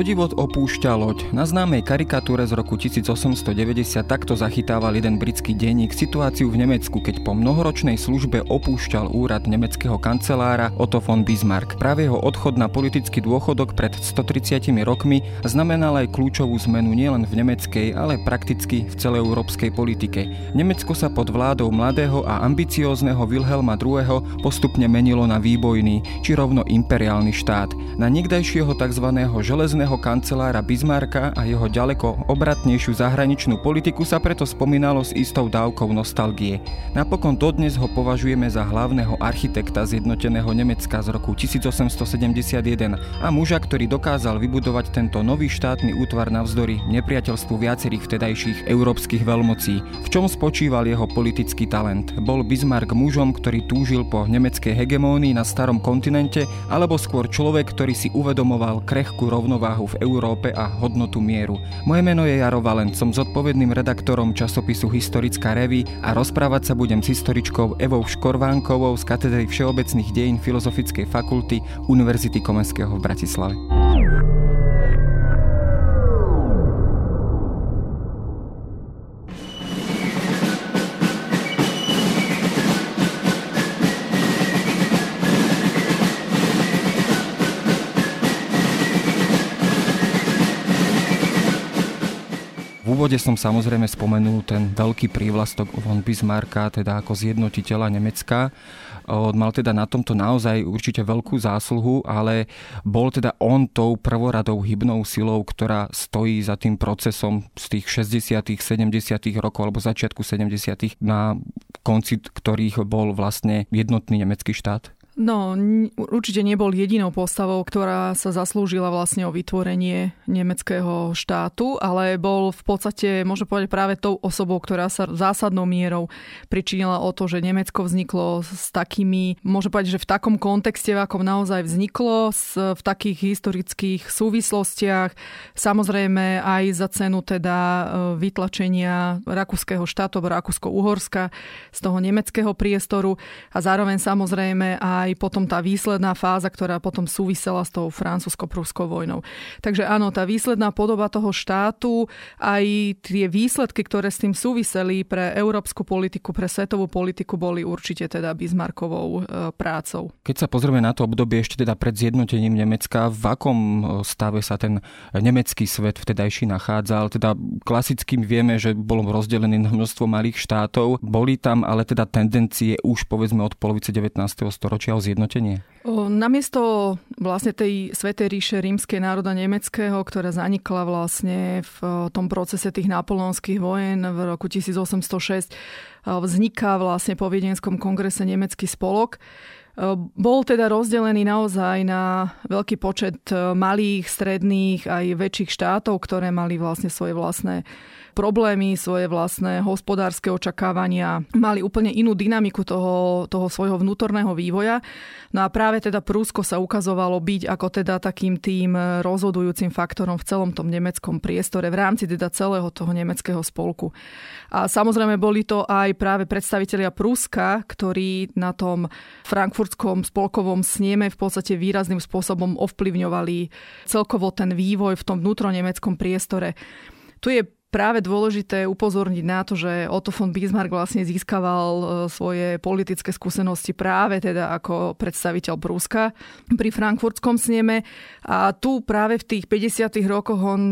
Lodivod opúšťa loď. Na známej karikatúre z roku 1890 takto zachytával jeden britský denník situáciu v Nemecku, keď po mnohoročnej službe opúšťal úrad nemeckého kancelára Otto von Bismarck. Práve jeho odchod na politický dôchodok pred 130 rokmi znamenal aj kľúčovú zmenu nielen v nemeckej, ale prakticky v celej európskej politike. Nemecko sa pod vládou mladého a ambiciózneho Wilhelma II. postupne menilo na výbojný, či rovno imperiálny štát. Na niekdajšieho tzv. železného úžasného kancelára Bismarcka a jeho ďaleko obratnejšiu zahraničnú politiku sa preto spomínalo s istou dávkou nostalgie. Napokon dodnes ho považujeme za hlavného architekta zjednoteného Nemecka z roku 1871 a muža, ktorý dokázal vybudovať tento nový štátny útvar navzdory nepriateľstvu viacerých vtedajších európskych veľmocí. V čom spočíval jeho politický talent? Bol Bismarck mužom, ktorý túžil po nemeckej hegemónii na starom kontinente, alebo skôr človek, ktorý si uvedomoval krehkú rovnováhu rovnováhu v Európe a hodnotu mieru. Moje meno je Jaro Valent, som zodpovedným redaktorom časopisu Historická revy a rozprávať sa budem s historičkou Evou Škorvánkovou z katedry Všeobecných dejín Filozofickej fakulty Univerzity Komenského v Bratislave. Úvode som samozrejme spomenul ten veľký prívlastok von Bismarcka, teda ako zjednotiteľa Nemecka. Mal teda na tomto naozaj určite veľkú zásluhu, ale bol teda on tou prvoradou hybnou silou, ktorá stojí za tým procesom z tých 60 70 rokov alebo začiatku 70 na konci ktorých bol vlastne jednotný nemecký štát? No, určite nebol jedinou postavou, ktorá sa zaslúžila vlastne o vytvorenie nemeckého štátu, ale bol v podstate, môžem povedať, práve tou osobou, ktorá sa zásadnou mierou pričinila o to, že Nemecko vzniklo s takými, môžem povedať, že v takom kontexte, v akom naozaj vzniklo, v takých historických súvislostiach, samozrejme aj za cenu teda e, vytlačenia rakúskeho štátu, Rakúsko-Uhorska z toho nemeckého priestoru a zároveň samozrejme aj aj potom tá výsledná fáza, ktorá potom súvisela s tou francúzsko-prúskou vojnou. Takže áno, tá výsledná podoba toho štátu, aj tie výsledky, ktoré s tým súviseli pre európsku politiku, pre svetovú politiku, boli určite teda Bismarckovou e, prácou. Keď sa pozrieme na to obdobie ešte teda pred zjednotením Nemecka, v akom e, stave sa ten nemecký svet vtedajší nachádzal? Teda klasickým vieme, že bol rozdelený na množstvo malých štátov. Boli tam ale teda tendencie už povedzme od polovice 19. storočia zjednotenie? Namiesto vlastne tej Svetej ríše rímskej národa nemeckého, ktorá zanikla vlastne v tom procese tých napoleonských vojen v roku 1806, vzniká vlastne po Viedenskom kongrese nemecký spolok. Bol teda rozdelený naozaj na veľký počet malých, stredných aj väčších štátov, ktoré mali vlastne svoje vlastné problémy, svoje vlastné hospodárske očakávania, mali úplne inú dynamiku toho, toho svojho vnútorného vývoja. No a práve teda Prúsko sa ukazovalo byť ako teda takým tým rozhodujúcim faktorom v celom tom nemeckom priestore v rámci teda celého toho nemeckého spolku. A samozrejme boli to aj práve predstavitelia Prúska, ktorí na tom frankfurtskom spolkovom snieme v podstate výrazným spôsobom ovplyvňovali celkovo ten vývoj v tom vnútronemeckom priestore. Tu je práve dôležité upozorniť na to, že Otto von Bismarck vlastne získaval e, svoje politické skúsenosti práve teda ako predstaviteľ Prúska pri frankfurtskom sneme a tu práve v tých 50. rokoch on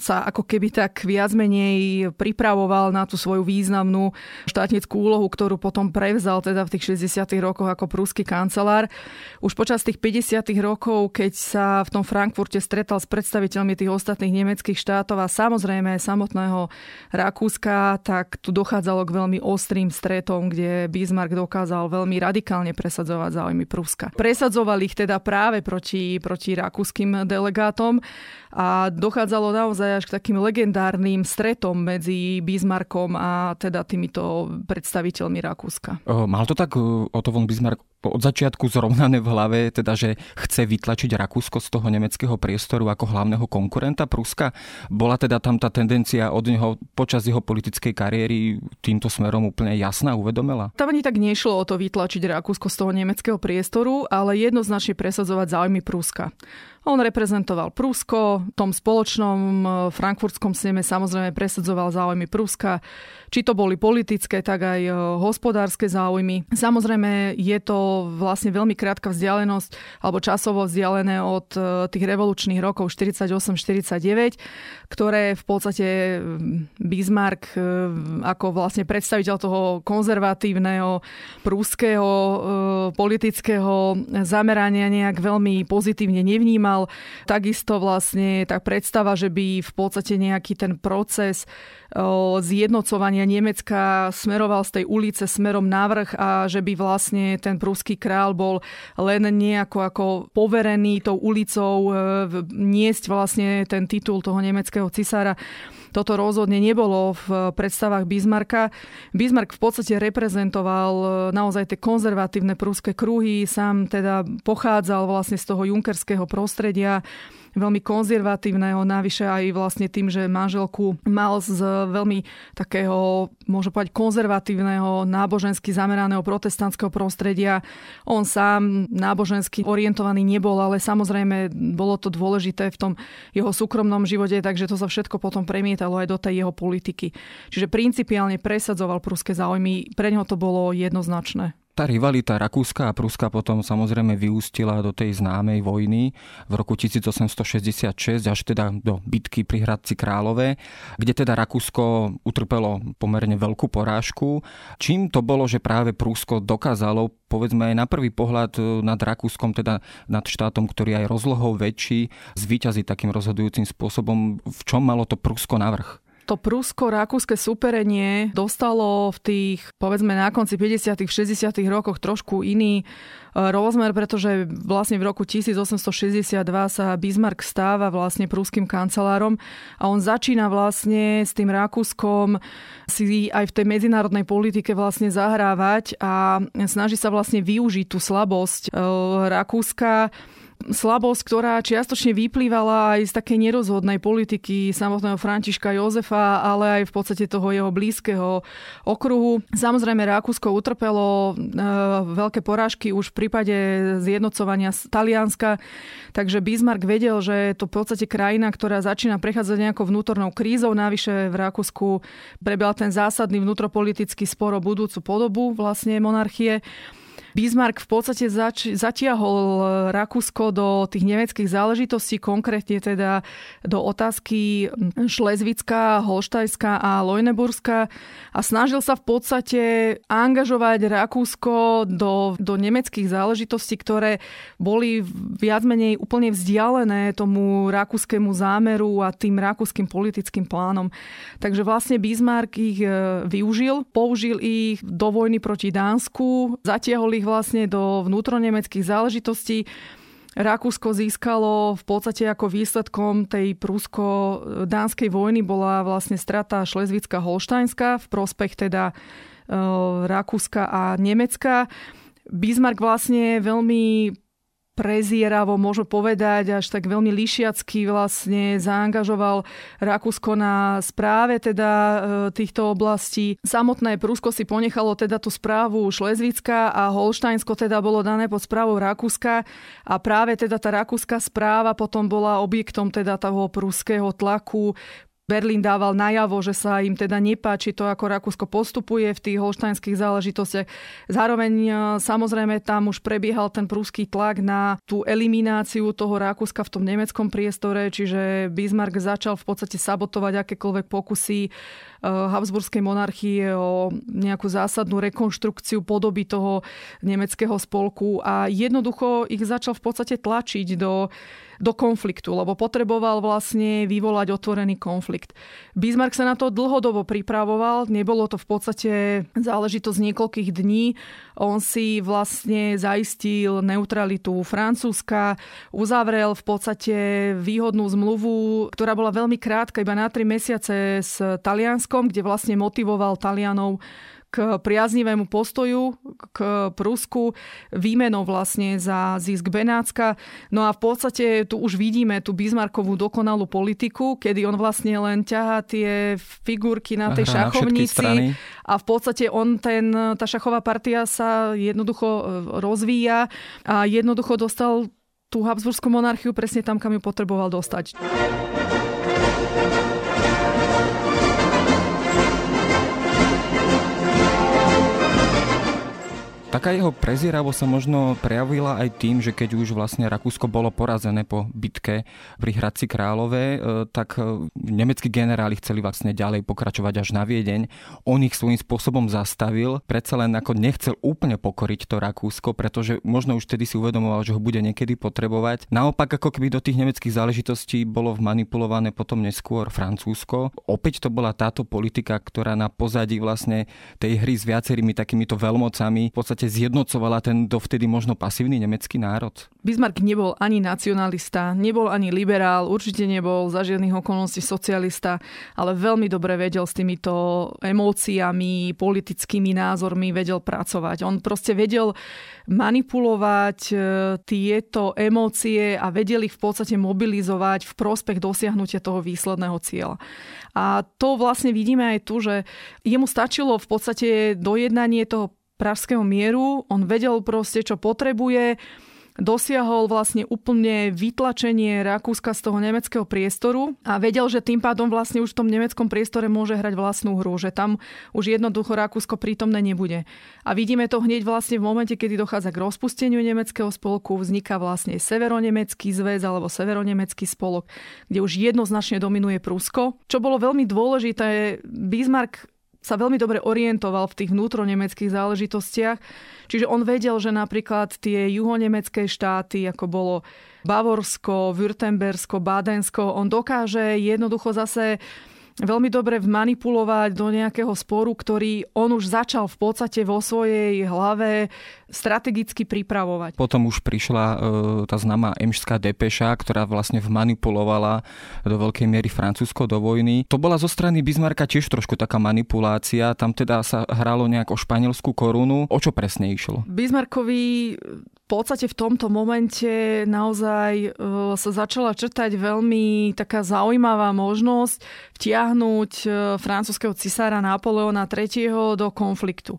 sa ako keby tak viac menej pripravoval na tú svoju významnú štátnickú úlohu, ktorú potom prevzal teda v tých 60. rokoch ako prúsky kancelár. Už počas tých 50. rokov, keď sa v tom Frankfurte stretal s predstaviteľmi tých ostatných nemeckých štátov a samozrejme samotného Rakúska, tak tu dochádzalo k veľmi ostrým stretom, kde Bismarck dokázal veľmi radikálne presadzovať záujmy Prúska. Presadzoval ich teda práve proti, proti rakúskym delegátom a dochádzalo naozaj až k takým legendárnym stretom medzi Bismarckom a teda týmito predstaviteľmi Rakúska. Mal to tak Otto von Bismarck od začiatku zrovnané v hlave, teda že chce vytlačiť Rakúsko z toho nemeckého priestoru ako hlavného konkurenta Pruska? Bola teda tam tá tendencia od neho počas jeho politickej kariéry týmto smerom úplne jasná, uvedomela? Tam ani tak nešlo o to vytlačiť Rakúsko z toho nemeckého priestoru, ale jednoznačne presadzovať záujmy Pruska. On reprezentoval Prusko, v tom spoločnom e, frankfurtskom sneme samozrejme presadzoval záujmy Pruska, či to boli politické, tak aj e, hospodárske záujmy. Samozrejme je to vlastne veľmi krátka vzdialenosť, alebo časovo vzdialené od e, tých revolučných rokov 48-49, ktoré v podstate Bismarck ako vlastne predstaviteľ toho konzervatívneho prúského politického zamerania nejak veľmi pozitívne nevnímal vnímal. Takisto vlastne tá predstava, že by v podstate nejaký ten proces zjednocovania Nemecka smeroval z tej ulice smerom na vrch a že by vlastne ten prúský král bol len nejako ako poverený tou ulicou e, niesť vlastne ten titul toho nemeckého cisára. Toto rozhodne nebolo v predstavách Bismarcka. Bismarck v podstate reprezentoval e, naozaj tie konzervatívne prúske kruhy, sám teda pochádzal vlastne z toho junkerského prostredia veľmi konzervatívneho, navyše aj vlastne tým, že manželku mal z veľmi takého, môžem povedať, konzervatívneho, nábožensky zameraného protestantského prostredia. On sám nábožensky orientovaný nebol, ale samozrejme bolo to dôležité v tom jeho súkromnom živote, takže to sa všetko potom premietalo aj do tej jeho politiky. Čiže principiálne presadzoval pruské záujmy, pre neho to bolo jednoznačné. Tá rivalita Rakúska a Pruska potom samozrejme vyústila do tej známej vojny v roku 1866 až teda do bitky pri Hradci Králové, kde teda Rakúsko utrpelo pomerne veľkú porážku. Čím to bolo, že práve Prusko dokázalo povedzme aj na prvý pohľad e, nad Rakúskom, teda nad štátom, ktorý aj rozlohou väčší, zvíťaziť takým rozhodujúcim spôsobom. V čom malo to Prusko navrh? To prusko-rakúske superenie dostalo v tých, povedzme na konci 50 60 rokoch trošku iný e, rozmer, pretože vlastne v roku 1862 sa Bismarck stáva vlastne prúským kancelárom a on začína vlastne s tým Rakúskom si aj v tej medzinárodnej politike vlastne zahrávať a snaží sa vlastne využiť tú slabosť e, Rakúska slabosť, ktorá čiastočne vyplývala aj z takej nerozhodnej politiky samotného Františka Jozefa, ale aj v podstate toho jeho blízkeho okruhu. Samozrejme, Rakúsko utrpelo e, veľké porážky už v prípade zjednocovania Talianska, takže Bismarck vedel, že je to v podstate krajina, ktorá začína prechádzať nejakou vnútornou krízou. Navyše v Rakúsku prebieha ten zásadný vnútropolitický spor o budúcu podobu vlastne monarchie. Bismarck v podstate zač- zatiahol e, Rakúsko do tých nemeckých záležitostí, konkrétne teda do otázky Šlezvická, Holštajská a Leuneburská a snažil sa v podstate angažovať Rakúsko do, do nemeckých záležitostí, ktoré boli viac menej úplne vzdialené tomu rakúskému zámeru a tým rakúskym politickým plánom. Takže vlastne Bismarck ich e, využil, použil ich do vojny proti Dánsku, zatiahol ich ich vlastne do vnútronemeckých záležitostí. Rakúsko získalo v podstate ako výsledkom tej prusko-dánskej vojny bola vlastne strata Šlezvická Holštajnská v prospech teda e, Rakúska a Nemecka. Bismarck vlastne veľmi prezieravo, môžem povedať, až tak veľmi lišiacky vlastne zaangažoval Rakúsko na správe teda e, týchto oblastí. Samotné Prusko si ponechalo teda tú správu Šlezvická a Holštajnsko teda bolo dané pod správou Rakúska a práve teda tá rakúska správa potom bola objektom teda toho pruského tlaku Berlín dával najavo, že sa im teda nepáči to, ako Rakúsko postupuje v tých holštajnských záležitostiach. Zároveň e, samozrejme tam už prebiehal ten prúský tlak na tú elimináciu toho Rakúska v tom nemeckom priestore, čiže Bismarck začal v podstate sabotovať akékoľvek pokusy Habsburskej monarchie o nejakú zásadnú rekonštrukciu podoby toho nemeckého spolku a jednoducho ich začal v podstate tlačiť do do konfliktu, lebo potreboval vlastne vyvolať otvorený konflikt. Bismarck sa na to dlhodobo pripravoval, nebolo to v podstate záležitosť niekoľkých dní. On si vlastne zaistil neutralitu Francúzska, uzavrel v podstate výhodnú zmluvu, ktorá bola veľmi krátka, iba na tri mesiace s Talianskom, kde vlastne motivoval Talianov k priaznivému postoju k Prusku výmenou vlastne za zisk Benátska. No a v podstate tu už vidíme tú Bismarckovú dokonalú politiku, kedy on vlastne len ťahá tie figurky na tej Aha, šachovnici a v podstate on ten, tá šachová partia sa jednoducho e, rozvíja a jednoducho dostal tú Habsburskú monarchiu presne tam, kam ju potreboval dostať. Taká jeho prezieravosť sa možno prejavila aj tým, že keď už vlastne Rakúsko bolo porazené po bitke pri Hradci Králové, e, tak e, nemeckí generáli chceli vlastne ďalej pokračovať až na Viedeň. On ich svojím spôsobom zastavil, predsa len ako nechcel úplne pokoriť to Rakúsko, pretože možno už vtedy si uvedomoval, že ho bude niekedy potrebovať. Naopak, ako keby do tých nemeckých záležitostí bolo vmanipulované potom neskôr Francúzsko. Opäť to bola táto politika, ktorá na pozadí vlastne tej hry s viacerými takýmito veľmocami v podstate podstate zjednocovala ten dovtedy možno pasívny nemecký národ? Bismarck nebol ani nacionalista, nebol ani liberál, určite nebol za žiadnych okolností socialista, ale veľmi dobre vedel s týmito emóciami, politickými názormi, vedel pracovať. On proste vedel manipulovať e, tieto emócie a vedeli ich v podstate mobilizovať v prospech dosiahnutia toho výsledného cieľa. A to vlastne vidíme aj tu, že jemu stačilo v podstate dojednanie toho pražského mieru. On vedel proste, čo potrebuje dosiahol vlastne úplne vytlačenie Rakúska z toho nemeckého priestoru a vedel, že tým pádom vlastne už v tom nemeckom priestore môže hrať vlastnú hru, že tam už jednoducho Rakúsko prítomné nebude. A vidíme to hneď vlastne v momente, kedy dochádza k rozpusteniu nemeckého spolku, vzniká vlastne severonemecký zväz alebo severonemecký spolok, kde už jednoznačne dominuje Prusko. Čo bolo veľmi dôležité, Bismarck sa veľmi dobre orientoval v tých vnútronemeckých záležitostiach. Čiže on vedel, že napríklad tie juhonemecké štáty, ako bolo Bavorsko, Württembersko, Bádensko, on dokáže jednoducho zase veľmi dobre vmanipulovať do nejakého sporu, ktorý on už začal v podstate vo svojej hlave strategicky pripravovať. Potom už prišla e, tá známa emšská depeša, ktorá vlastne vmanipulovala do veľkej miery Francúzsko do vojny. To bola zo strany Bismarcka tiež trošku taká manipulácia. Tam teda sa hralo nejak o španielskú korunu. O čo presne išlo? Bismarckovi podstate v tomto momente naozaj e, sa začala črtať veľmi taká zaujímavá možnosť vtiahnuť e, francúzského cisára Napoleona III. do konfliktu.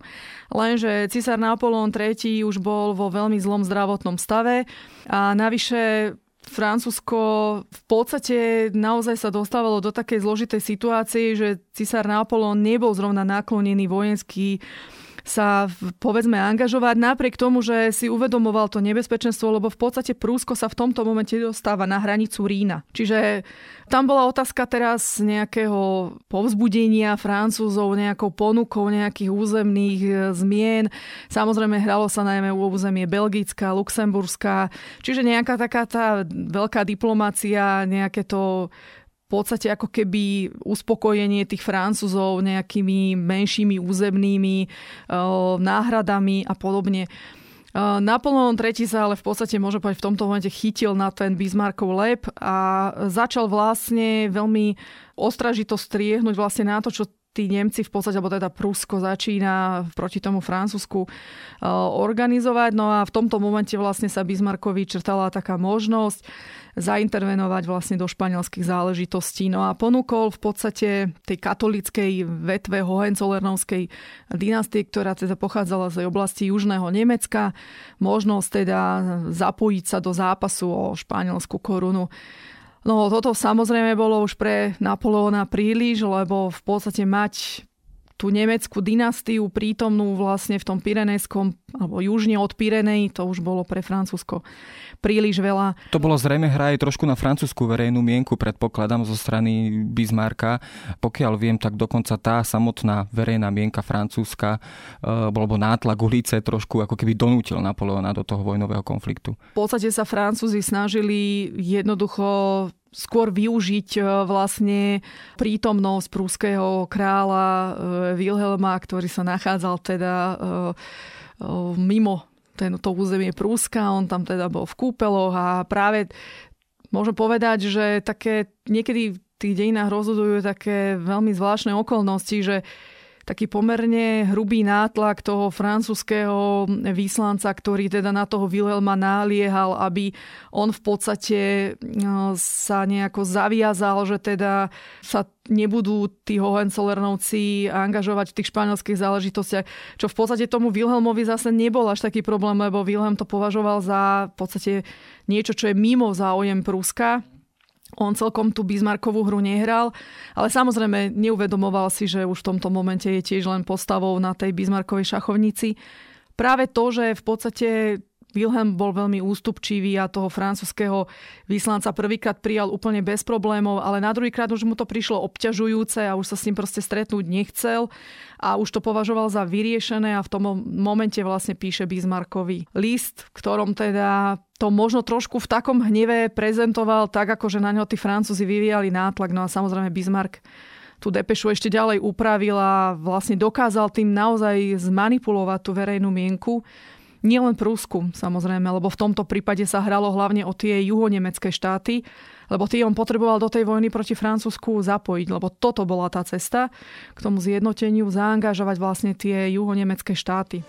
Lenže cisár Napoleon III. už bol vo veľmi zlom zdravotnom stave a navyše Francúzsko v podstate naozaj sa dostávalo do takej zložitej situácie, že cisár Napoleon nebol zrovna naklonený vojenský sa povedzme angažovať napriek tomu, že si uvedomoval to nebezpečenstvo, lebo v podstate Prúsko sa v tomto momente dostáva na hranicu Rína. Čiže tam bola otázka teraz nejakého povzbudenia Francúzov, nejakou ponukou nejakých územných e, zmien. Samozrejme hralo sa najmä u územie Belgická, Luxemburská, čiže nejaká taká tá veľká diplomácia, nejaké to podstate ako keby uspokojenie tých Francúzov nejakými menšími územnými uh, náhradami a podobne. Uh, Napoleon III sa ale v podstate, môže povedať, v tomto momente chytil na ten Bismarckov lep a začal vlastne veľmi ostražito striehnúť vlastne na to, čo tí Nemci v podstate, alebo teda Prusko začína proti tomu Francúzsku organizovať. No a v tomto momente vlastne sa Bismarckovi črtala taká možnosť zaintervenovať vlastne do španielských záležitostí. No a ponúkol v podstate tej katolickej vetve Hohenzollernovskej dynastie, ktorá teda pochádzala z oblasti južného Nemecka, možnosť teda zapojiť sa do zápasu o španielskú korunu. No toto samozrejme bolo už pre Napoleona príliš, lebo v podstate mať tú nemeckú dynastiu prítomnú vlastne v tom Pirenejskom, alebo južne od Pirenej, to už bolo pre Francúzsko príliš veľa. To bolo zrejme hra aj trošku na francúzskú verejnú mienku, predpokladám, zo strany Bismarcka. Pokiaľ viem, tak dokonca tá samotná verejná mienka francúzska, alebo nátlak ulice trošku ako keby donútil Napoleona do toho vojnového konfliktu. V podstate sa Francúzi snažili jednoducho skôr využiť e, vlastne prítomnosť prúského kráľa e, Wilhelma, ktorý sa nachádzal teda e, mimo to územie Prúska, on tam teda bol v kúpeloch a práve môžem povedať, že také niekedy v tých dejinách rozhodujú také veľmi zvláštne okolnosti, že taký pomerne hrubý nátlak toho francúzského výslanca, ktorý teda na toho Wilhelma naliehal, aby on v podstate no, sa nejako zaviazal, že teda sa nebudú tí Hohenzollernovci angažovať v tých španielských záležitostiach, čo v podstate tomu Wilhelmovi zase nebol až taký problém, lebo Wilhelm to považoval za v podstate niečo, čo je mimo záujem Pruska on celkom tú Bismarckovú hru nehral, ale samozrejme neuvedomoval si, že už v tomto momente je tiež len postavou na tej Bismarckovej šachovnici. Práve to, že v podstate Wilhelm bol veľmi ústupčivý a toho francúzského vyslanca prvýkrát prijal úplne bez problémov, ale na druhýkrát už mu to prišlo obťažujúce a už sa s ním proste stretnúť nechcel a už to považoval za vyriešené a v tom momente vlastne píše Bismarckový list, v ktorom teda to možno trošku v takom hneve prezentoval tak, ako že na ňo tí Francúzi vyvíjali nátlak. No a samozrejme Bismarck tú depešu ešte ďalej upravil a vlastne dokázal tým naozaj zmanipulovať tú verejnú mienku. Nielen Prúsku, samozrejme, lebo v tomto prípade sa hralo hlavne o tie juhonemecké štáty, lebo tie on potreboval do tej vojny proti Francúzsku zapojiť, lebo toto bola tá cesta k tomu zjednoteniu, zaangažovať vlastne tie juhonemecké štáty.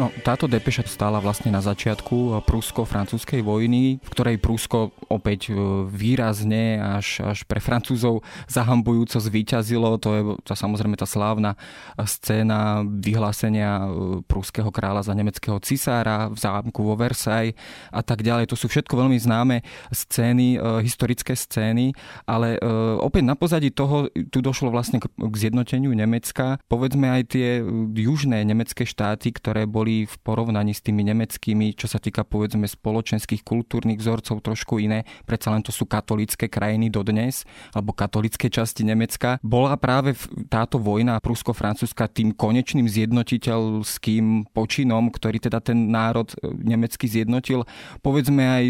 No, táto depeša stála vlastne na začiatku prusko-francúzskej vojny, v ktorej Prusko opäť e, výrazne až, až pre Francúzov zahambujúco zvíťazilo. To je to samozrejme tá slávna scéna vyhlásenia pruského kráľa za nemeckého cisára v zámku vo Versailles a tak ďalej. To sú všetko veľmi známe scény, historické scény, ale opäť na pozadí toho tu došlo vlastne k zjednoteniu Nemecka. Povedzme aj tie južné nemecké štáty, ktoré boli v porovnaní s tými nemeckými, čo sa týka povedzme spoločenských kultúrnych vzorcov trošku iné. Predsa len to sú katolické krajiny dodnes, alebo katolické časti Nemecka. Bola práve táto vojna prusko-francúzska tým konečným zjednotiteľským počinom, ktorý teda ten národ e, nemecký zjednotil. Povedzme aj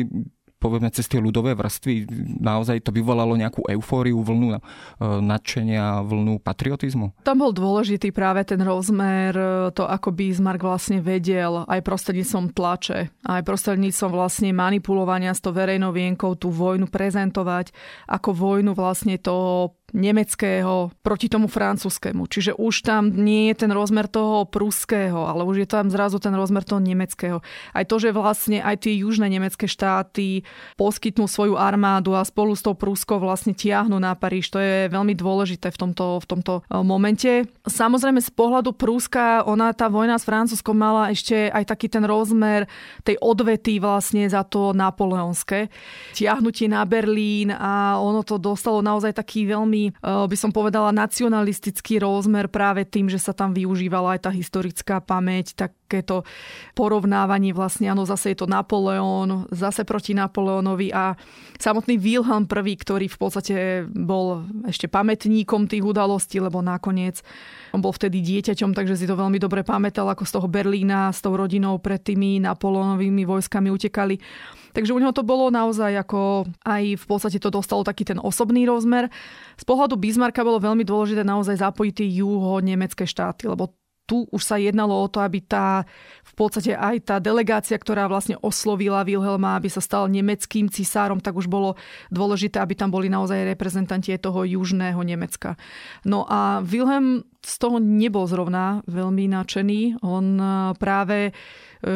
povedzme cez tie ľudové vrstvy, naozaj to vyvolalo nejakú eufóriu, vlnu e, nadšenia, vlnu patriotizmu? Tam bol dôležitý práve ten rozmer, e, to ako Bismarck vlastne vedel aj prostredníctvom tlače, aj prostredníctvom vlastne manipulovania s to verejnou vienkou tú vojnu prezentovať ako vojnu vlastne toho nemeckého proti tomu francúzskému. Čiže už tam nie je ten rozmer toho pruského, ale už je tam zrazu ten rozmer toho nemeckého. Aj to, že vlastne aj tie južné nemecké štáty poskytnú svoju armádu a spolu s tou Pruskou vlastne tiahnu na Paríž, to je veľmi dôležité v tomto, v tomto e, momente. Samozrejme z pohľadu Prúska, ona tá vojna s Francúzskom mala ešte aj taký ten rozmer tej odvety vlastne za to napoleonské. Tiahnutie na Berlín a ono to dostalo naozaj taký veľmi Eh, by som povedala, nacionalistický rozmer práve tým, že sa tam využívala aj tá historická pamäť, takéto porovnávanie vlastne, áno, zase je to Napoleon, zase proti Napoleonovi a samotný Wilhelm I, ktorý v podstate bol ešte pamätníkom tých udalostí, lebo nakoniec on bol vtedy dieťaťom, takže si to veľmi dobre pamätal, ako z toho Berlína s tou rodinou pred tými Napoleonovými vojskami utekali. Takže u neho to bolo naozaj ako aj v podstate to dostalo taký ten osobný rozmer. Z pohľadu Bismarcka bolo veľmi dôležité naozaj zapojiť tie juho-nemecké štáty, lebo tu už sa jednalo o to, aby tá, v podstate aj tá delegácia, ktorá vlastne oslovila Wilhelma, aby sa stal nemeckým cisárom, tak už bolo dôležité, aby tam boli naozaj reprezentanti toho južného Nemecka. No a Wilhelm z toho nebol zrovna veľmi nadšený. On práve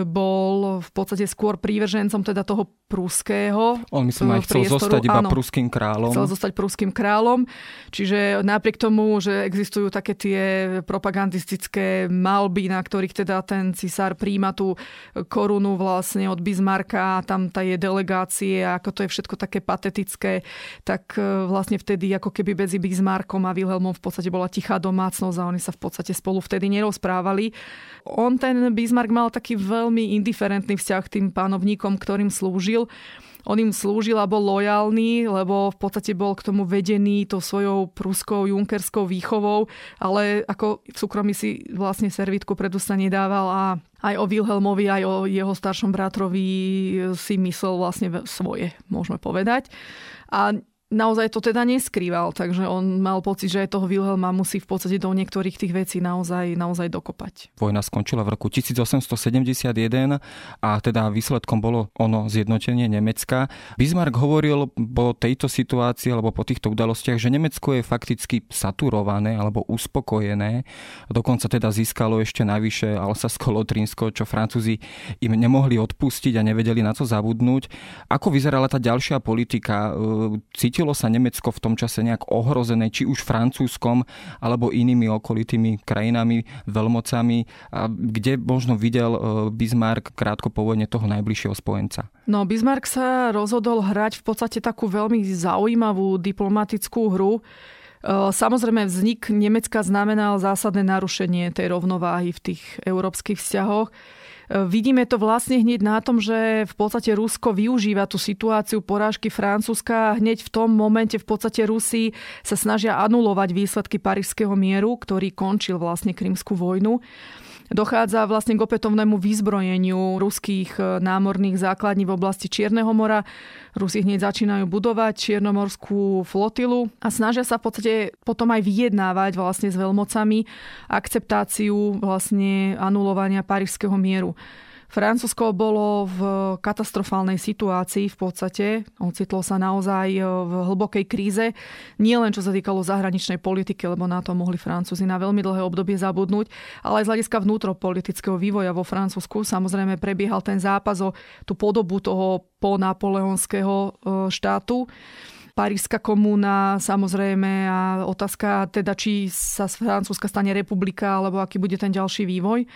bol v podstate skôr prívržencom teda toho pruského On myslím aj chcel priestoru. zostať iba Áno, pruským kráľom. Chcel zostať pruským kráľom. Čiže napriek tomu, že existujú také tie propagandistické malby, na ktorých teda ten cisár príjma tú korunu vlastne od Bismarcka tam tá je delegácie ako to je všetko také patetické, tak e, vlastne vtedy ako keby medzi Bismarckom a Wilhelmom v podstate bola tichá domácnosť a oni sa v podstate spolu vtedy nerozprávali. On ten Bismarck mal taký veľmi indiferentný vzťah k tým pánovníkom, ktorým slúžil. On im slúžil a bol lojálny, lebo v podstate bol k tomu vedený tou svojou pruskou junkerskou výchovou, ale ako v súkromí si vlastne servitku pred ústa nedával a aj o Wilhelmovi, aj o jeho staršom bratrovi si myslel vlastne svoje, môžeme povedať. A naozaj to teda neskrýval, takže on mal pocit, že aj toho Wilhelma musí v podstate do niektorých tých vecí naozaj, naozaj dokopať. Vojna skončila v roku 1871 a teda výsledkom bolo ono zjednotenie Nemecka. Bismarck hovoril po tejto situácii alebo po týchto udalostiach, že Nemecko je fakticky saturované alebo uspokojené. Dokonca teda získalo ešte navyše Alsasko-Lotrinsko, čo Francúzi im nemohli odpustiť a nevedeli na to zabudnúť. Ako vyzerala tá ďalšia politika? Cíti cítilo sa Nemecko v tom čase nejak ohrozené, či už Francúzskom alebo inými okolitými krajinami, veľmocami, a kde možno videl e, Bismarck krátko po vojne toho najbližšieho spojenca? No, Bismarck sa rozhodol hrať v podstate takú veľmi zaujímavú diplomatickú hru. E, samozrejme, vznik Nemecka znamenal zásadné narušenie tej rovnováhy v tých európskych vzťahoch. Vidíme to vlastne hneď na tom, že v podstate Rusko využíva tú situáciu porážky Francúzska. Hneď v tom momente v podstate Rusi sa snažia anulovať výsledky Parížského mieru, ktorý končil vlastne Krymskú vojnu dochádza vlastne k opätovnému vyzbrojeniu ruských e, námorných základní v oblasti Čierneho mora. Rusi hneď začínajú budovať čiernomorskú flotilu a snažia sa v podstate potom aj vyjednávať vlastne s veľmocami akceptáciu vlastne anulovania parížského mieru. Francúzsko bolo v katastrofálnej situácii v podstate. Ocitlo sa naozaj e, v hlbokej kríze. Nie len čo sa týkalo zahraničnej politiky, lebo na to mohli Francúzi na veľmi dlhé obdobie zabudnúť, ale aj z hľadiska vnútropolitického vývoja vo Francúzsku. Samozrejme prebiehal ten zápas o tú podobu toho po napoleonského e, štátu. Parížska komúna, samozrejme, a otázka teda, či sa z Francúzska stane republika, alebo aký bude ten ďalší vývoj.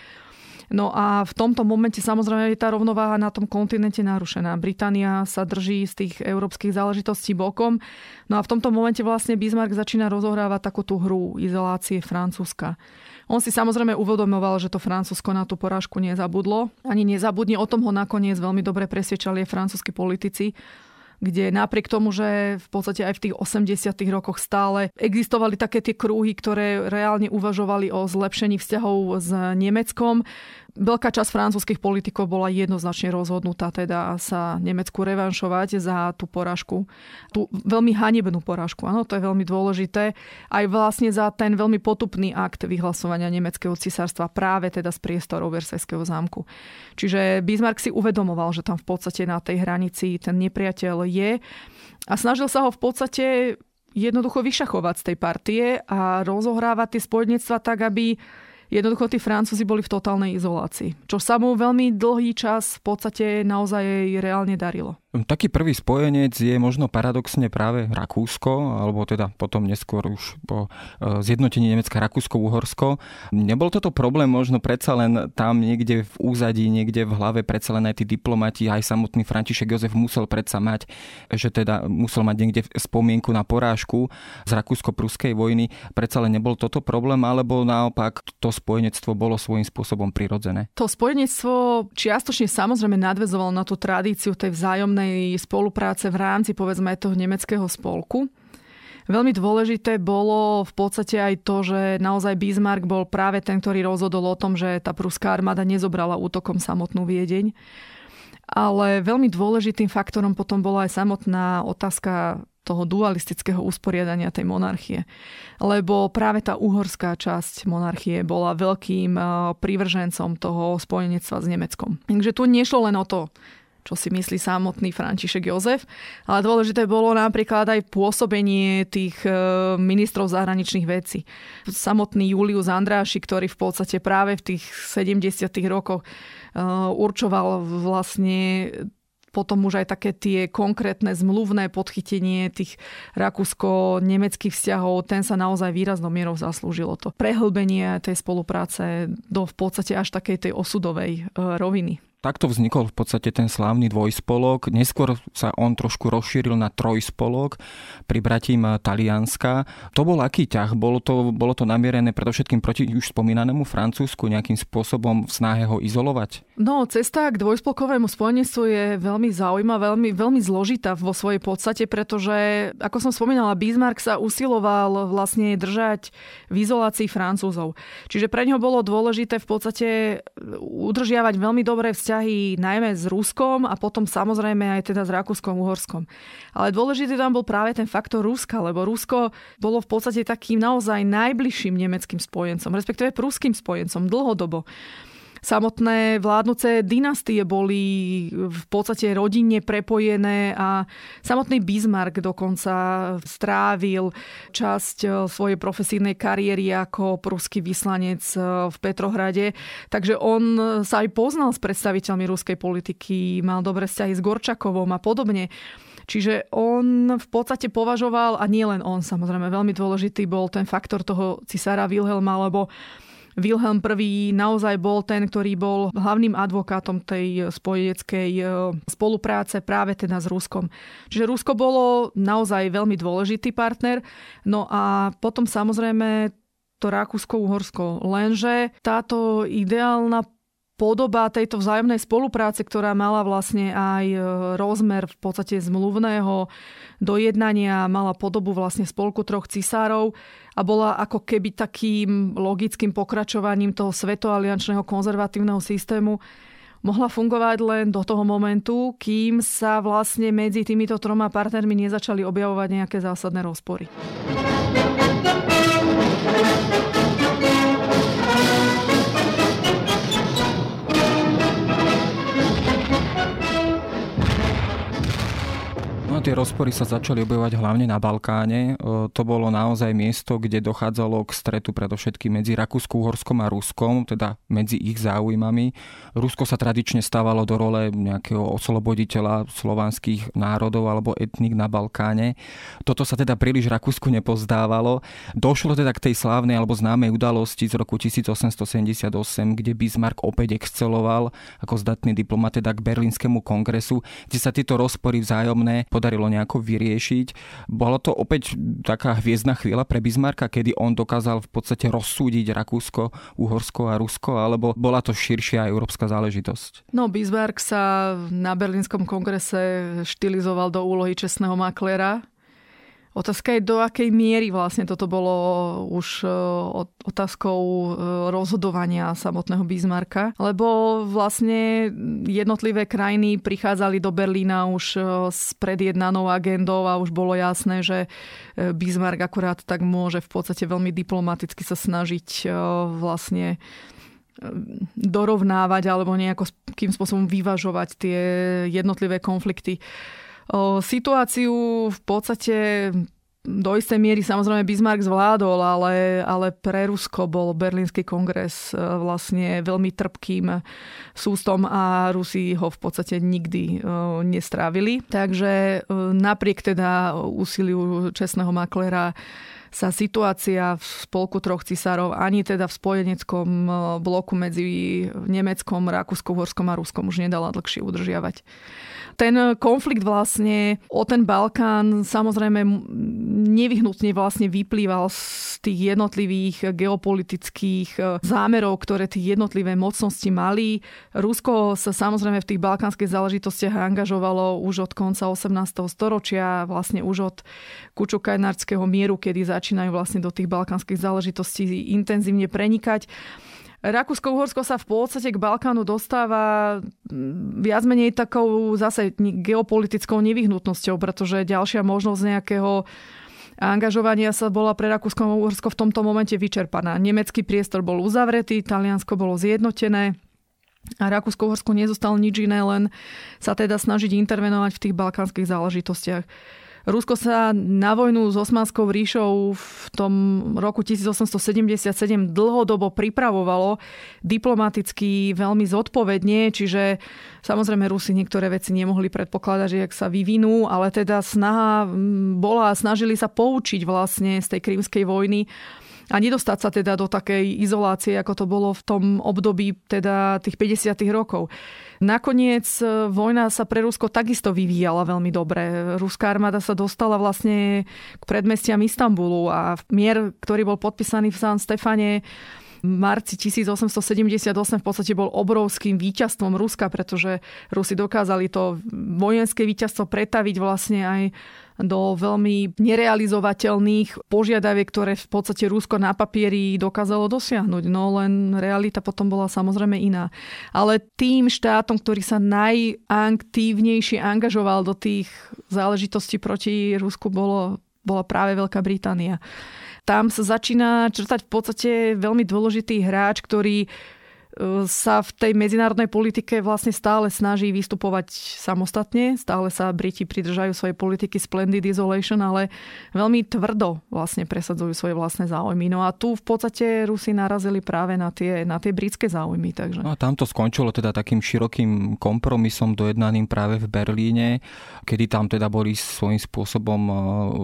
No a v tomto momente samozrejme je tá rovnováha na tom kontinente narušená. Británia sa drží z tých európskych záležitostí bokom. No a v tomto momente vlastne Bismarck začína rozohrávať takú tú hru izolácie Francúzska. On si samozrejme uvedomoval, že to Francúzsko na tú porážku nezabudlo. Ani nezabudne, o tom ho nakoniec veľmi dobre presvedčali francúzski politici kde napriek tomu, že v podstate aj v tých 80. rokoch stále existovali také tie krúhy, ktoré reálne uvažovali o zlepšení vzťahov s Nemeckom, Veľká časť francúzských politikov bola jednoznačne rozhodnutá teda sa Nemecku revanšovať za tú porážku. Tú veľmi hanebnú porážku, áno, to je veľmi dôležité. Aj vlastne za ten veľmi potupný akt vyhlasovania nemeckého cisárstva práve teda z priestorov Versajského zámku. Čiže Bismarck si uvedomoval, že tam v podstate na tej hranici ten nepriateľ je a snažil sa ho v podstate jednoducho vyšachovať z tej partie a rozohrávať tie spojenectva tak, aby Jednoducho tí Francúzi boli v totálnej izolácii, čo sa mu veľmi dlhý čas v podstate naozaj reálne darilo. Taký prvý spojenec je možno paradoxne práve Rakúsko, alebo teda potom neskôr už po e, zjednotení Nemecka Rakúsko-Uhorsko. Nebol toto problém možno predsa len tam niekde v úzadí, niekde v hlave predsa len aj tí diplomati, aj samotný František Jozef musel predsa mať, že teda musel mať niekde spomienku na porážku z Rakúsko-Pruskej vojny. Predsa len nebol toto problém, alebo naopak to spojenectvo bolo svojím spôsobom prirodzené? To spojenectvo čiastočne samozrejme nadvezovalo na tú tradíciu tej vzájomnej medzinárodnej spolupráce v rámci povedzme toho nemeckého spolku. Veľmi dôležité bolo v podstate aj to, že naozaj Bismarck bol práve ten, ktorý rozhodol o tom, že tá pruská armáda nezobrala útokom samotnú Viedeň. Ale veľmi dôležitým faktorom potom bola aj samotná otázka toho dualistického usporiadania tej monarchie. Lebo práve tá uhorská časť monarchie bola veľkým eh, prívržencom toho spojenectva s Nemeckom. Takže tu nešlo len o to, čo si myslí samotný František Jozef. Ale dôležité bolo napríklad aj pôsobenie tých e, ministrov zahraničných vecí. Samotný Julius Andráši, ktorý v podstate práve v tých 70. rokoch e, určoval vlastne potom už aj také tie konkrétne zmluvné podchytenie tých rakúsko-nemeckých vzťahov, ten sa naozaj výraznou mierou zaslúžilo to prehlbenie tej spolupráce do v podstate až takej tej osudovej e, roviny. Takto vznikol v podstate ten slávny dvojspolok. Neskôr sa on trošku rozšíril na trojspolok pri bratím Talianska. To bol aký ťah? Bolo to, bolo to namierené predovšetkým proti už spomínanému Francúzsku nejakým spôsobom v snahe ho izolovať? No, cesta k dvojspolkovému spojenectvu je veľmi zaujímavá, veľmi, veľmi zložitá vo svojej podstate, pretože, ako som spomínala, Bismarck sa usiloval vlastne držať v izolácii Francúzov. Čiže pre ňo bolo dôležité v podstate udržiavať veľmi dobré vzťahy vzťahy najmä s Ruskom a potom samozrejme aj teda s Rakúskom Uhorskom. Ale dôležitý tam bol práve ten faktor Ruska, lebo Rusko bolo v podstate takým naozaj najbližším nemeckým spojencom, respektíve pruským spojencom dlhodobo. Samotné vládnuce dynastie boli v podstate rodinne prepojené a samotný Bismarck dokonca strávil časť e, svojej profesívnej kariéry ako pruský vyslanec e, v Petrohrade. Takže on sa aj poznal s predstaviteľmi ruskej politiky, mal dobré vzťahy s Gorčakovom a podobne. Čiže on v podstate považoval, a nie len on, samozrejme, veľmi dôležitý bol ten faktor toho cisára Wilhelma, lebo Wilhelm I naozaj bol ten, ktorý bol hlavným advokátom tej spojeneckej e, spolupráce práve teda s Ruskom. Čiže Rusko bolo naozaj veľmi dôležitý partner. No a potom samozrejme to Rakúsko-Uhorsko. Lenže táto ideálna podoba tejto vzájomnej spolupráce, ktorá mala vlastne aj e, rozmer v podstate zmluvného dojednania, mala podobu vlastne spolku troch cisárov a bola ako keby takým logickým pokračovaním toho svetoaliančného konzervatívneho systému, mohla fungovať len do toho momentu, kým sa vlastne medzi týmito troma partnermi nezačali objavovať nejaké zásadné rozpory. Tie rozpory sa začali objavovať hlavne na Balkáne. To bolo naozaj miesto, kde dochádzalo k stretu predovšetkým medzi Rakúsku-Uhorskom a Ruskom, teda medzi ich záujmami. Rusko sa tradične stávalo do role nejakého osloboditeľa slovanských národov alebo etnik na Balkáne. Toto sa teda príliš Rakúsku nepozdávalo. Došlo teda k tej slávnej alebo známej udalosti z roku 1878, kde Bismarck opäť exceloval ako zdatný diplomat teda k Berlínskému kongresu, kde sa tieto rozpory vzájomné podarili podarilo nejako vyriešiť. Bolo to opäť taká hviezdna chvíľa pre Bismarcka, kedy on dokázal v podstate rozsúdiť Rakúsko, Uhorsko a Rusko, alebo bola to širšia európska záležitosť? No, Bismarck sa na Berlínskom kongrese štilizoval do úlohy čestného maklera, Otázka je, do akej miery vlastne toto bolo už e, otázkou e, rozhodovania samotného Bismarcka, lebo vlastne jednotlivé krajiny prichádzali do Berlína už e, s predjednanou agendou a už bolo jasné, že Bismarck akurát tak môže v podstate veľmi diplomaticky sa snažiť vlastne dorovnávať alebo nejakým spôsobom vyvažovať tie jednotlivé konflikty situáciu v podstate do istej miery samozrejme Bismarck zvládol, ale, ale pre Rusko bol Berlínsky kongres e, vlastne veľmi trpkým sústom a Rusi ho v podstate nikdy e, nestrávili. Takže e, napriek teda úsiliu čestného maklera sa situácia v spolku troch cisárov ani teda v spojeneckom bloku medzi Nemeckom, Rakúsko-Horskom a Ruskom už nedala dlhšie udržiavať ten konflikt vlastne o ten Balkán samozrejme nevyhnutne vlastne vyplýval z tých jednotlivých geopolitických e, zámerov, ktoré tie jednotlivé mocnosti mali. Rusko sa samozrejme v tých balkánskych záležitostiach angažovalo už od konca 18. storočia, vlastne už od kučukajnárskeho mieru, kedy začínajú vlastne do tých balkánskych záležitostí intenzívne prenikať. Rakúsko-Uhorsko sa v podstate k Balkánu dostáva mm, viac menej takou zase geopolitickou nevyhnutnosťou, pretože ďalšia možnosť nejakého angažovania sa bola pre Rakúsko-Uhorsko v tomto momente vyčerpaná. Nemecký priestor bol uzavretý, Taliansko bolo zjednotené, a Rakúsko-Uhorsko nezostalo nič iné, len sa teda snažiť intervenovať v tých balkánskych záležitostiach. Rusko sa na vojnu s Osmanskou ríšou v tom roku 1877 dlhodobo pripravovalo diplomaticky veľmi zodpovedne, čiže samozrejme Rusi niektoré veci nemohli predpokladať, že jak sa vyvinú, ale teda snaha bola snažili sa poučiť vlastne z tej krímskej vojny a nedostať sa teda do takej izolácie, ako to bolo v tom období teda tých 50. rokov. Nakoniec e, vojna sa pre Rusko takisto vyvíjala veľmi dobre. Ruská armáda sa dostala vlastne k predmestiam Istanbulu a mier, ktorý bol podpísaný v San Stefane v marci 1878 v podstate bol obrovským víťazstvom Ruska, pretože Rusi dokázali to vojenské víťazstvo pretaviť vlastne aj do veľmi nerealizovateľných požiadaviek, ktoré v podstate Rusko na papieri dokázalo dosiahnuť. No len realita potom bola samozrejme iná. Ale tým štátom, ktorý sa najaktívnejšie angažoval do tých záležitostí proti Rusku, bolo, bola práve Veľká Británia. Tam sa začína črtať v podstate veľmi dôležitý hráč, ktorý sa v tej medzinárodnej politike vlastne stále snaží vystupovať samostatne. Stále sa Briti pridržajú svojej politiky Splendid Isolation, ale veľmi tvrdo vlastne presadzujú svoje vlastné záujmy. No a tu v podstate Rusi narazili práve na tie, na tie britské záujmy. Takže. No a tam to skončilo teda takým širokým kompromisom dojednaným práve v Berlíne, kedy tam teda boli svojím spôsobom e,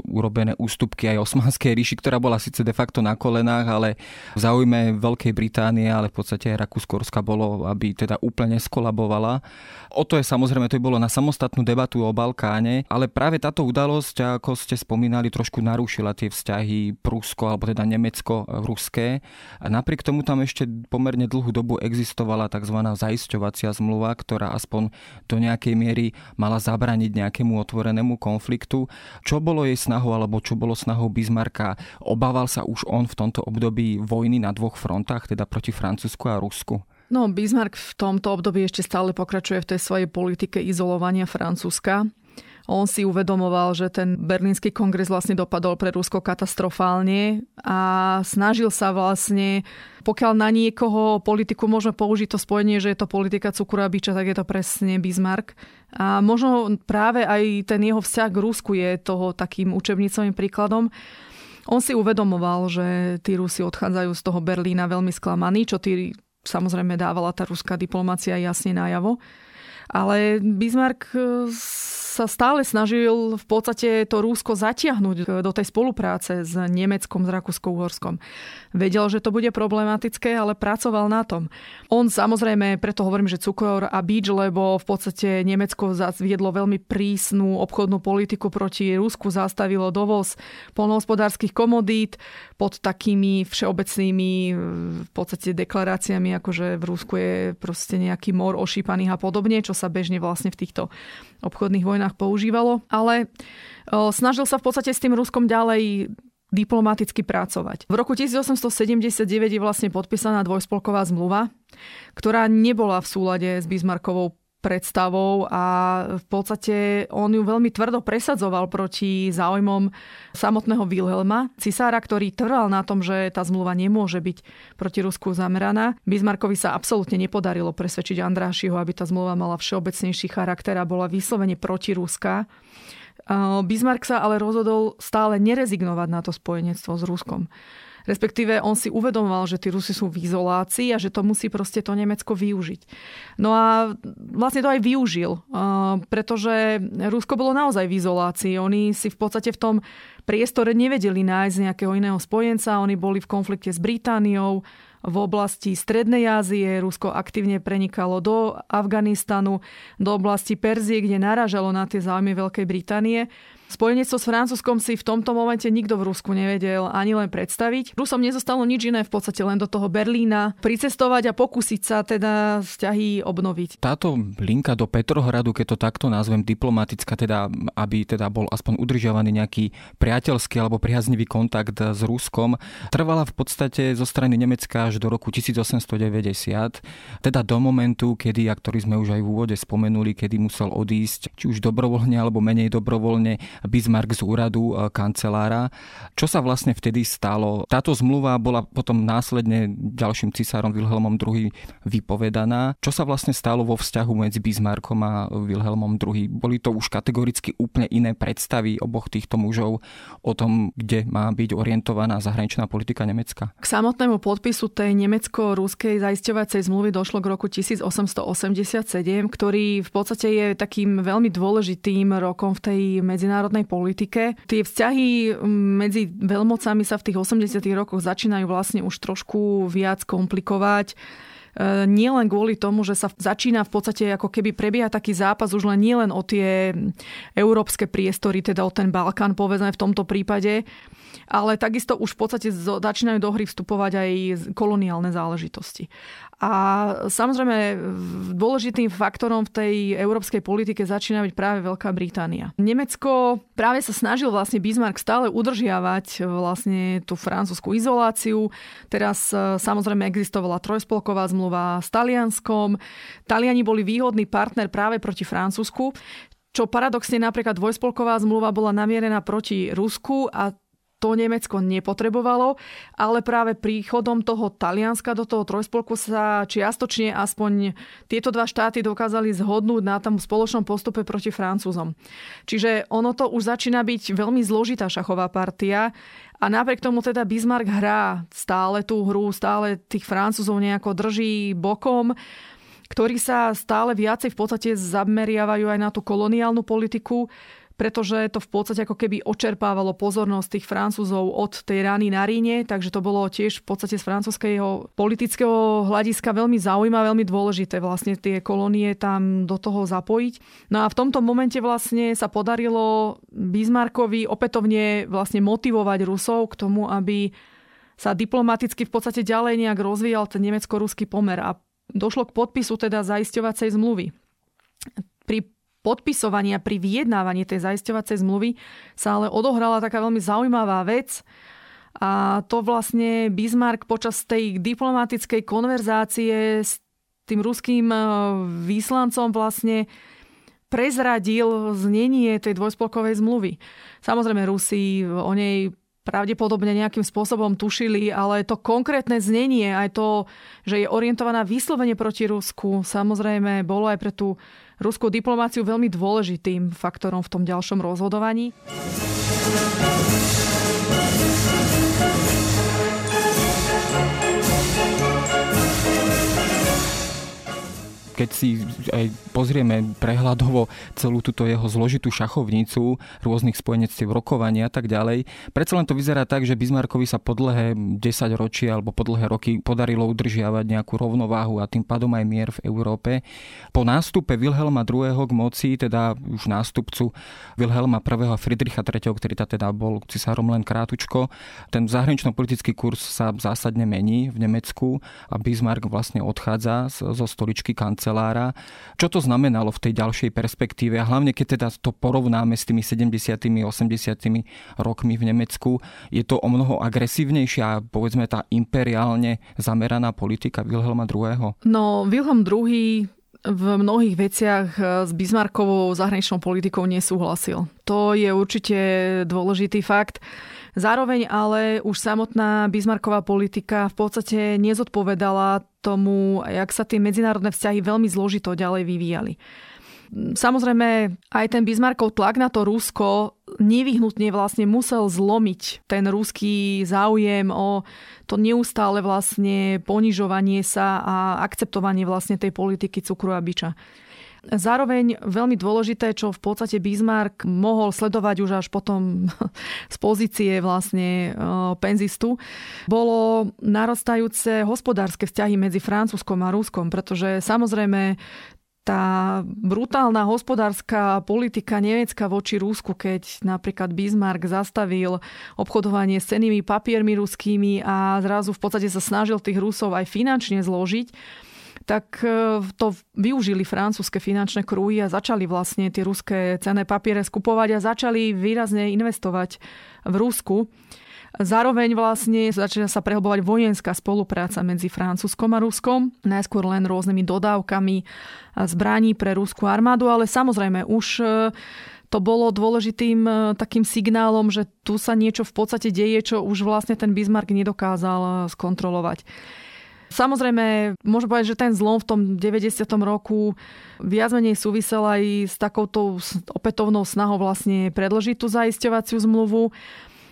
urobené ústupky aj osmanskej ríši, ktorá bola síce de facto na kolenách, ale v záujme Veľkej Británie, ale v podstate aj Rakúsko bolo, aby teda úplne skolabovala. O to je samozrejme, to bolo na samostatnú debatu o Balkáne, ale práve táto udalosť, ako ste spomínali, trošku narušila tie vzťahy Prusko alebo teda Nemecko-ruské. A napriek tomu tam ešte pomerne dlhú dobu existovala tzv. zaisťovacia zmluva, ktorá aspoň do nejakej miery mala zabraniť nejakému otvorenému konfliktu. Čo bolo jej snahou alebo čo bolo snahou Bismarcka? Obával sa už on v tomto období vojny na dvoch frontách, teda proti Francúzsku a Rusku? No, Bismarck v tomto období ešte stále pokračuje v tej svojej politike izolovania Francúzska. On si uvedomoval, že ten berlínsky kongres vlastne dopadol pre Rusko katastrofálne a snažil sa vlastne, pokiaľ na niekoho politiku môžeme použiť to spojenie, že je to politika cukru a biča, tak je to presne Bismarck. A možno práve aj ten jeho vzťah k Rusku je toho takým učebnicovým príkladom. On si uvedomoval, že tí Rusi odchádzajú z toho Berlína veľmi sklamaní, čo tí samozrejme dávala tá ruská diplomácia jasne najavo. Ale Bismarck sa stále snažil v podstate to Rúsko zatiahnuť do tej spolupráce s Nemeckom, s Rakúsko-Uhorskom. Vedel, že to bude problematické, ale pracoval na tom. On samozrejme, preto hovorím, že cukor a bič, lebo v podstate Nemecko viedlo veľmi prísnu obchodnú politiku proti Rusku, zastavilo dovoz polnohospodárskych komodít pod takými všeobecnými v podstate deklaráciami, ako že v Rusku je proste nejaký mor ošípaných a podobne, čo sa bežne vlastne v týchto obchodných vojnách používalo, ale snažil sa v podstate s tým Ruskom ďalej diplomaticky pracovať. V roku 1879 je vlastne podpísaná dvojspolková zmluva, ktorá nebola v súlade s Bismarckovou predstavou a v podstate on ju veľmi tvrdo presadzoval proti záujmom samotného Wilhelma, cisára, ktorý trval na tom, že tá zmluva nemôže byť proti Rusku zameraná. Bismarckovi sa absolútne nepodarilo presvedčiť Andrášiho, aby tá zmluva mala všeobecnejší charakter a bola vyslovene proti Ruska. Bismarck sa ale rozhodol stále nerezignovať na to spojenectvo s Ruskom. Respektíve on si uvedomoval, že tí Rusi sú v izolácii a že to musí proste to Nemecko využiť. No a vlastne to aj využil, pretože Rusko bolo naozaj v izolácii. Oni si v podstate v tom priestore nevedeli nájsť nejakého iného spojenca. Oni boli v konflikte s Britániou, v oblasti Strednej Ázie. Rusko aktívne prenikalo do Afganistanu, do oblasti Perzie, kde naražalo na tie záujmy Veľkej Británie. Spojenectvo s Francúzskom si v tomto momente nikto v Rusku nevedel ani len predstaviť. Rusom nezostalo nič iné v podstate len do toho Berlína pricestovať a pokúsiť sa teda vzťahy obnoviť. Táto linka do Petrohradu, keď to takto nazvem diplomatická, teda aby teda bol aspoň udržiavaný nejaký priateľský alebo priaznivý kontakt s Ruskom, trvala v podstate zo strany Nemecka až do roku 1890, teda do momentu, kedy, a ktorý sme už aj v úvode spomenuli, kedy musel odísť, či už dobrovoľne alebo menej dobrovoľne Bismarck z úradu e, kancelára. Čo sa vlastne vtedy stalo? Táto zmluva bola potom následne ďalším cisárom Wilhelmom II vypovedaná. Čo sa vlastne stalo vo vzťahu medzi Bismarckom a Wilhelmom II? Boli to už kategoricky úplne iné predstavy oboch týchto mužov o tom, kde má byť orientovaná zahraničná politika Nemecka? K samotnému podpisu tej nemecko-ruskej zaisťovacej zmluvy došlo k roku 1887, ktorý v podstate je takým veľmi dôležitým rokom v tej medzinárodnej medzinárodnej politike. Tie vzťahy medzi veľmocami sa v tých 80. rokoch začínajú vlastne už trošku viac komplikovať e, nie len kvôli tomu, že sa začína v podstate ako keby prebieha taký zápas už len nielen o tie európske priestory, teda o ten Balkán, povedzme v tomto prípade, ale takisto už v podstate začínajú do hry vstupovať aj koloniálne záležitosti. A samozrejme dôležitým faktorom v tej európskej politike začína byť práve Veľká Británia. Nemecko práve sa snažil vlastne Bismarck stále udržiavať vlastne tú francúzsku izoláciu. Teraz e, samozrejme existovala trojspolková zmluva s Talianskom. Taliani boli výhodný partner práve proti Francúzsku, čo paradoxne napríklad dvojspolková zmluva bola namierená proti Rusku a to Nemecko nepotrebovalo, ale práve príchodom toho Talianska do toho trojspolku sa čiastočne aspoň tieto dva štáty dokázali zhodnúť na tom spoločnom postupe proti Francúzom. Čiže ono to už začína byť veľmi zložitá šachová partia a napriek tomu teda Bismarck hrá stále tú hru, stále tých Francúzov nejako drží bokom ktorí sa stále viacej v podstate zameriavajú aj na tú koloniálnu politiku, pretože to v podstate ako keby očerpávalo pozornosť tých Francúzov od tej rany na Ríne, takže to bolo tiež v podstate z francúzského politického hľadiska veľmi zaujímavé, veľmi dôležité vlastne tie kolónie tam do toho zapojiť. No a v tomto momente vlastne sa podarilo Bismarckovi opätovne vlastne motivovať Rusov k tomu, aby sa diplomaticky v podstate ďalej nejak rozvíjal ten nemecko-ruský pomer a došlo k podpisu teda zaisťovacej zmluvy. Pri podpisovania, pri vyjednávaní tej zaisťovacej zmluvy sa ale odohrala taká veľmi zaujímavá vec. A to vlastne Bismarck počas tej diplomatickej konverzácie s tým ruským e, výslancom vlastne prezradil znenie tej dvojspolkovej zmluvy. Samozrejme, Rusi o nej pravdepodobne nejakým spôsobom tušili, ale to konkrétne znenie, aj to, že je orientovaná vyslovene proti Rusku, samozrejme bolo aj pre tú ruskú diplomáciu veľmi dôležitým faktorom v tom ďalšom rozhodovaní. Keď si aj pozrieme prehľadovo celú túto jeho zložitú šachovnicu rôznych spojenectiev, rokovania a tak ďalej, predsa len to vyzerá tak, že Bismarckovi sa po dlhé 10 ročia alebo po dlhé roky podarilo udržiavať nejakú rovnováhu a tým pádom aj mier v Európe. Po nástupe Wilhelma II. k moci, teda už nástupcu Wilhelma I. a Friedricha III., ktorý teda bol cisárom len krátučko, ten zahranično-politický kurz sa zásadne mení v Nemecku a Bismarck vlastne odchádza zo stoličky kancelára kancelára. Čo to znamenalo v tej ďalšej perspektíve a hlavne keď teda to porovnáme s tými 70 80 rokmi v Nemecku, je to o mnoho agresívnejšia, povedzme tá imperiálne zameraná politika Wilhelma II. No, Wilhelm II v mnohých veciach s Bismarckovou zahraničnou politikou nesúhlasil. To je určite dôležitý fakt. Zároveň ale už samotná Bismarcková politika v podstate nezodpovedala tomu, jak sa tie medzinárodné vzťahy veľmi zložito ďalej vyvíjali. Samozrejme, aj ten Bismarckov tlak na to Rusko nevyhnutne vlastne musel zlomiť ten ruský záujem o to neustále vlastne ponižovanie sa a akceptovanie vlastne tej politiky cukru a biča. Zároveň veľmi dôležité, čo v podstate Bismarck mohol sledovať už až potom z pozície vlastne e, penzistu, bolo narastajúce hospodárske vzťahy medzi Francúzskom a Ruskom, pretože samozrejme tá brutálna hospodárska politika Nemecka voči Rusku, keď napríklad Bismarck zastavil obchodovanie s cenými papiermi ruskými a zrazu v podstate sa snažil tých Rusov aj finančne zložiť, tak e, to využili francúzske finančné krúhy a začali vlastne tie ruské cenné papiere skupovať a začali výrazne investovať v Rusku. Zároveň vlastne začala sa prehlbovať vojenská spolupráca medzi Francúzskom a Ruskom, najskôr len rôznymi dodávkami zbraní pre ruskú armádu, ale samozrejme už e, to bolo dôležitým e, takým signálom, že tu sa niečo v podstate deje, čo už vlastne ten Bismarck nedokázal skontrolovať. Samozrejme, môžem povedať, že ten zlom v tom 90. roku viac menej súvisel aj s takouto opätovnou snahou vlastne predložiť tú zaisťovaciu zmluvu.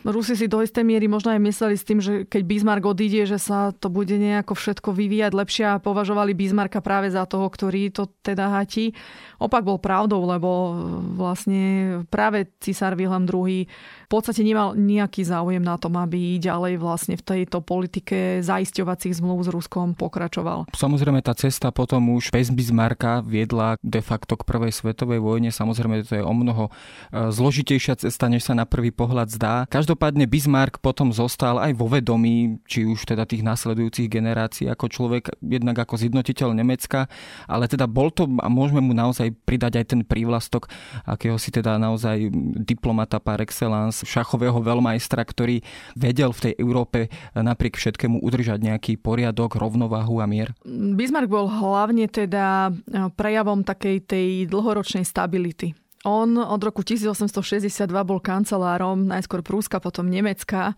Rusi si do istej miery možno aj mysleli s tým, že keď Bismarck odíde, že sa to bude nejako všetko vyvíjať lepšie a považovali Bismarcka práve za toho, ktorý to teda hatí. Opak bol pravdou, lebo vlastne práve cisár Wilhelm II v podstate nemal nejaký záujem na tom, aby ďalej vlastne v tejto politike zaisťovacích zmluv s Ruskom pokračoval. Samozrejme tá cesta potom už bez Bismarcka viedla de facto k prvej svetovej vojne. Samozrejme to je o mnoho e, zložitejšia cesta, než sa na prvý pohľad zdá. Každopádne Každopádne Bismarck potom zostal aj vo vedomí, či už teda tých nasledujúcich generácií ako človek, jednak ako zjednotiteľ Nemecka, ale teda bol to a môžeme mu naozaj pridať aj ten prívlastok akého si teda naozaj diplomata par excellence, šachového veľmajstra, ktorý vedel v tej Európe napriek všetkému udržať nejaký poriadok, rovnováhu a mier? Bismarck bol hlavne teda prejavom takej tej dlhoročnej stability on od roku 1862 bol kancelárom najskôr Prúska, potom Nemecka.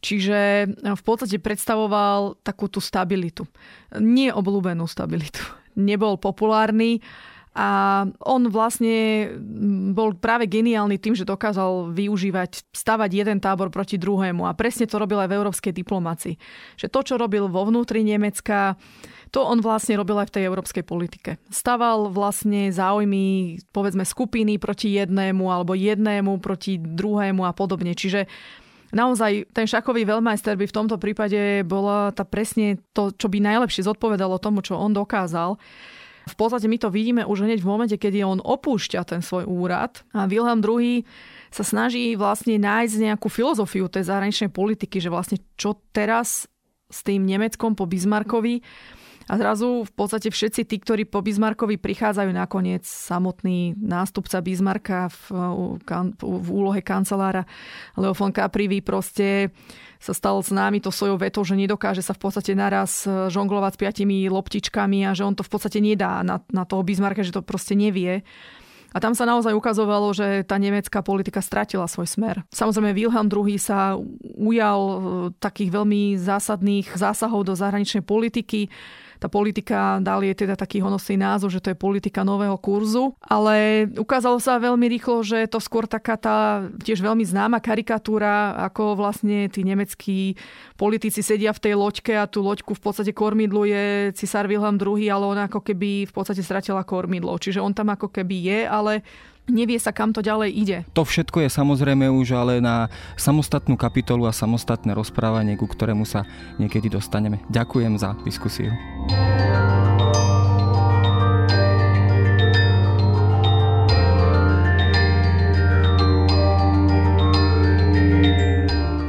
Čiže v podstate predstavoval takú tú stabilitu. Nie obľúbenú stabilitu. Nebol populárny a on vlastne bol práve geniálny tým, že dokázal využívať, stavať jeden tábor proti druhému a presne to robil aj v európskej diplomácii. Že to, čo robil vo vnútri Nemecka, to on vlastne robil aj v tej európskej politike. Staval vlastne záujmy, povedzme, skupiny proti jednému alebo jednému proti druhému a podobne. Čiže naozaj ten šakový veľmajster by v tomto prípade bola tá presne to, čo by najlepšie zodpovedalo tomu, čo on dokázal. V podstate my to vidíme už hneď v momente, kedy on opúšťa ten svoj úrad. A Wilhelm II sa snaží vlastne nájsť nejakú filozofiu tej zahraničnej politiky, že vlastne čo teraz s tým Nemeckom po Bismarckovi a zrazu v podstate všetci tí, ktorí po Bismarckovi prichádzajú nakoniec samotný nástupca Bismarcka v, v úlohe kancelára Leo von Caprivi proste sa stal s námi to svojou vetou, že nedokáže sa v podstate naraz e, žonglovať s piatimi loptičkami a že on to v podstate nedá na, na toho Bismarcka, že to proste nevie. A tam sa naozaj ukazovalo, že tá nemecká politika stratila svoj smer. Samozrejme, Wilhelm II sa ujal e, takých veľmi zásadných zásahov do zahraničnej politiky tá politika dal je teda taký honosný názov, že to je politika nového kurzu, ale ukázalo sa veľmi rýchlo, že to skôr taká tá tiež veľmi známa karikatúra, ako vlastne tí nemeckí politici sedia v tej loďke a tú loďku v podstate kormidluje cisár Wilhelm II, ale on ako keby v podstate stratila kormidlo. Čiže on tam ako keby je, ale nevie sa, kam to ďalej ide. To všetko je samozrejme už ale na samostatnú kapitolu a samostatné rozprávanie, ku ktorému sa niekedy dostaneme. Ďakujem za diskusiu.